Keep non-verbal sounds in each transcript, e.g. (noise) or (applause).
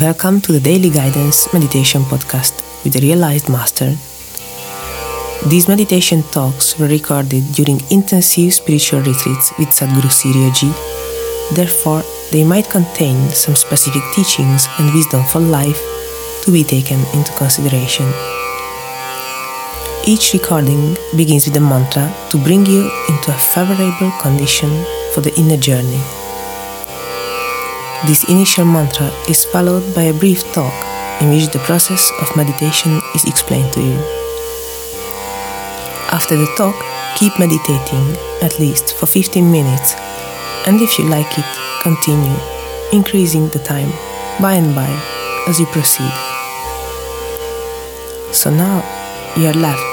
Welcome to the Daily Guidance Meditation Podcast with the Realized Master. These meditation talks were recorded during intensive spiritual retreats with Satguru Sirio Ji. Therefore, they might contain some specific teachings and wisdom for life to be taken into consideration. Each recording begins with a mantra to bring you into a favorable condition for the inner journey. This initial mantra is followed by a brief talk in which the process of meditation is explained to you. After the talk, keep meditating at least for 15 minutes, and if you like it, continue increasing the time by and by as you proceed. So now you are left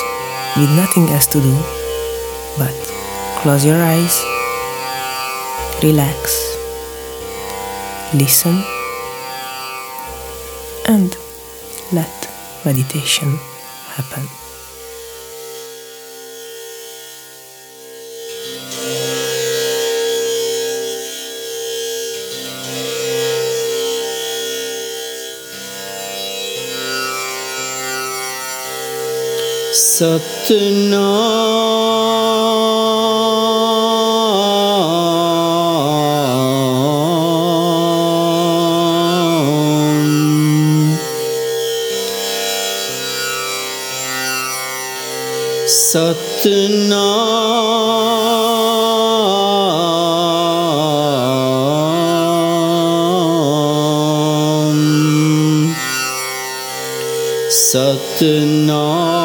with nothing else to do but close your eyes, relax, listen, and let meditation happen. Satnam Satnam Satnam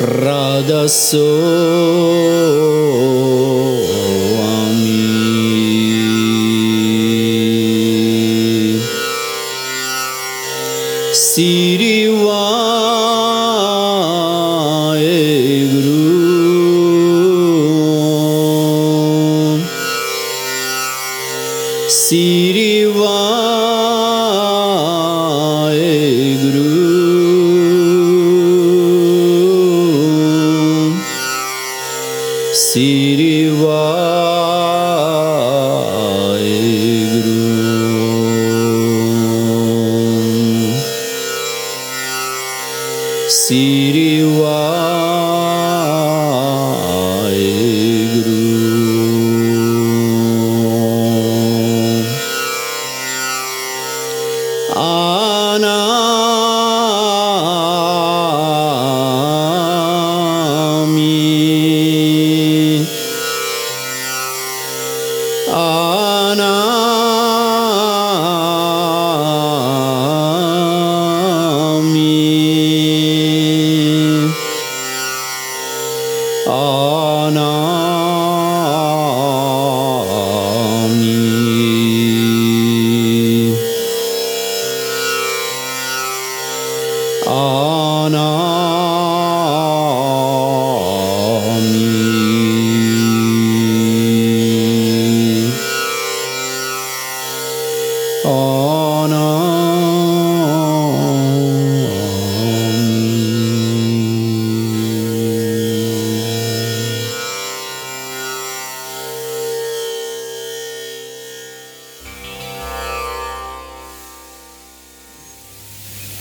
Radha Swami Siri Guru Siri Guru. Anami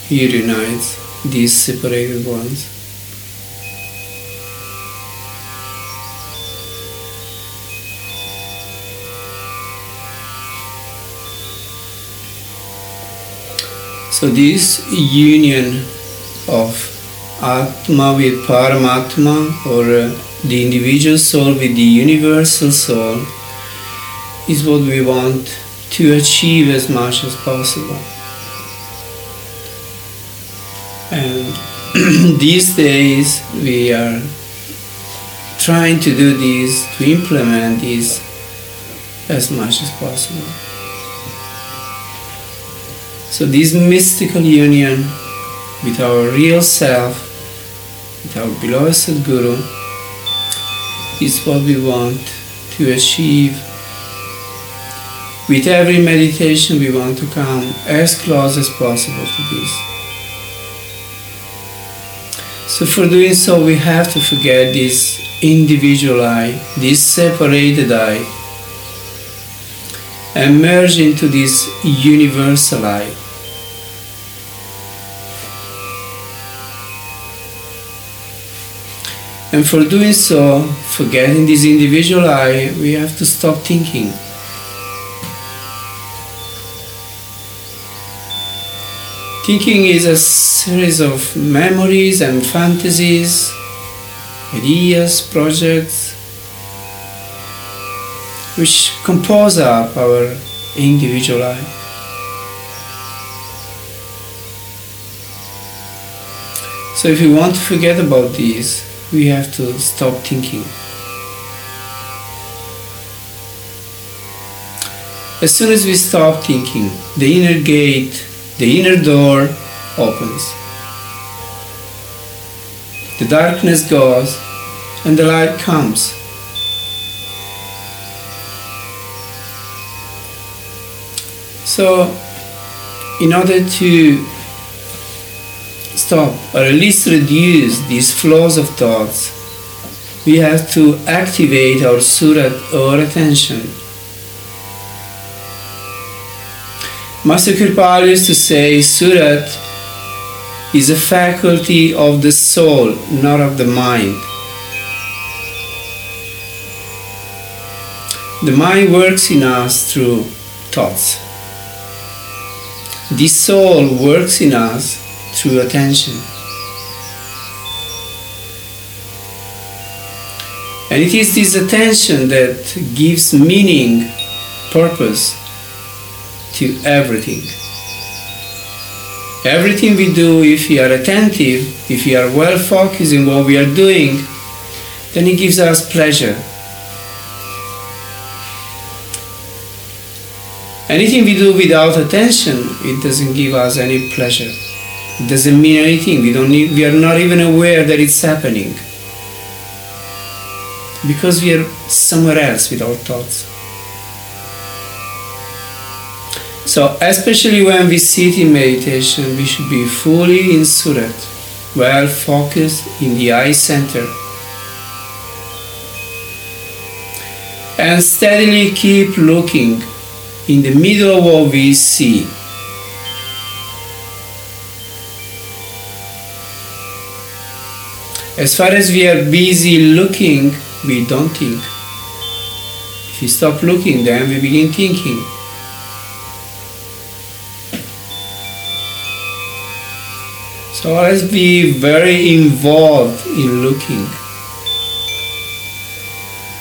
You unite these separated ones. So this union of Atma with Paramatma or uh, the individual soul with the universal soul is what we want to achieve as much as possible. And (clears throat) these days we are trying to do this, to implement this as much as possible. So, this mystical union with our real self, with our beloved Sadguru, is what we want to achieve. With every meditation, we want to come as close as possible to this. So, for doing so, we have to forget this individual I, this separated I, and merge into this universal I. And for doing so, forgetting this individual I, we have to stop thinking. Thinking is a series of memories and fantasies, ideas, projects, which compose up our individual life. So if we want to forget about these, we have to stop thinking. As soon as we stop thinking, the inner gate, the inner door opens. The darkness goes and the light comes. So, in order to stop or at least reduce these flows of thoughts, we have to activate our surat or attention. Master Kirpal used to say surat is a faculty of the soul, not of the mind. The mind works in us through thoughts. The soul works in us through attention. And it is this attention that gives meaning, purpose to everything. Everything we do, if we are attentive, if we are well focused in what we are doing, then it gives us pleasure. Anything we do without attention, it doesn't give us any pleasure. It doesn't mean anything. We don't need, we are not even aware that it's happening. Because we are somewhere else with our thoughts. So, especially when we sit in meditation, we should be fully in Surat, well focused in the eye center. And steadily keep looking in the middle of what we see. As far as we are busy looking, we don't think. If we stop looking, then we begin thinking. So let's be very involved in looking.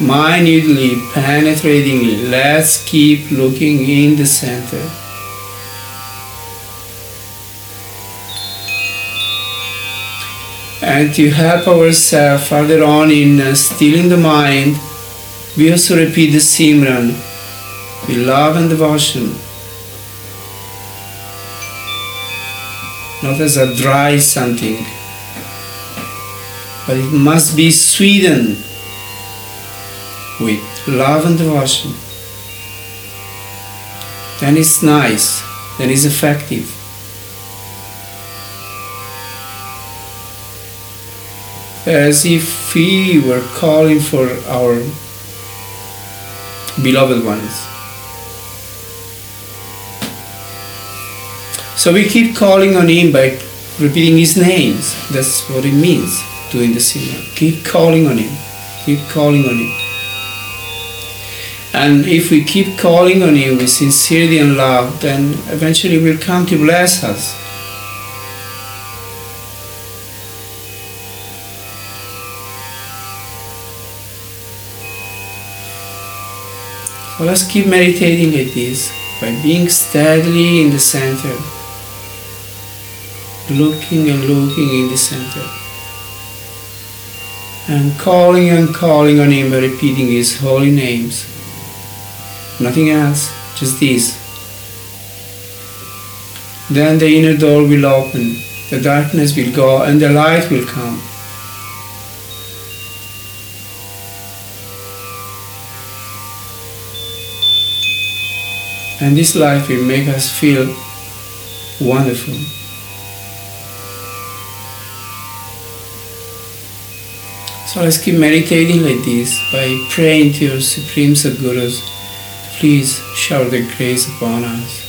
Minutely, penetratingly, let's keep looking in the center. And to help ourselves further on in uh, stilling the mind, we also repeat the Simran with love and devotion. Not as a dry something, but it must be sweetened with love and devotion. Then it's nice, then it's effective. As if we were calling for our beloved ones. So we keep calling on Him by repeating His names. That's what it means doing the Simran. Keep calling on Him. Keep calling on Him. And if we keep calling on Him with sincerity and love, then eventually will come to bless us. So let's keep meditating at this by being steadily in the center looking and looking in the center, and calling and calling on Him by repeating His holy names. Nothing else, just this. Then the inner door will open, the darkness will go, and the light will come. And this life will make us feel wonderful. So let's keep meditating like this by praying to your Supreme Sadgurus. Please shower the grace upon us.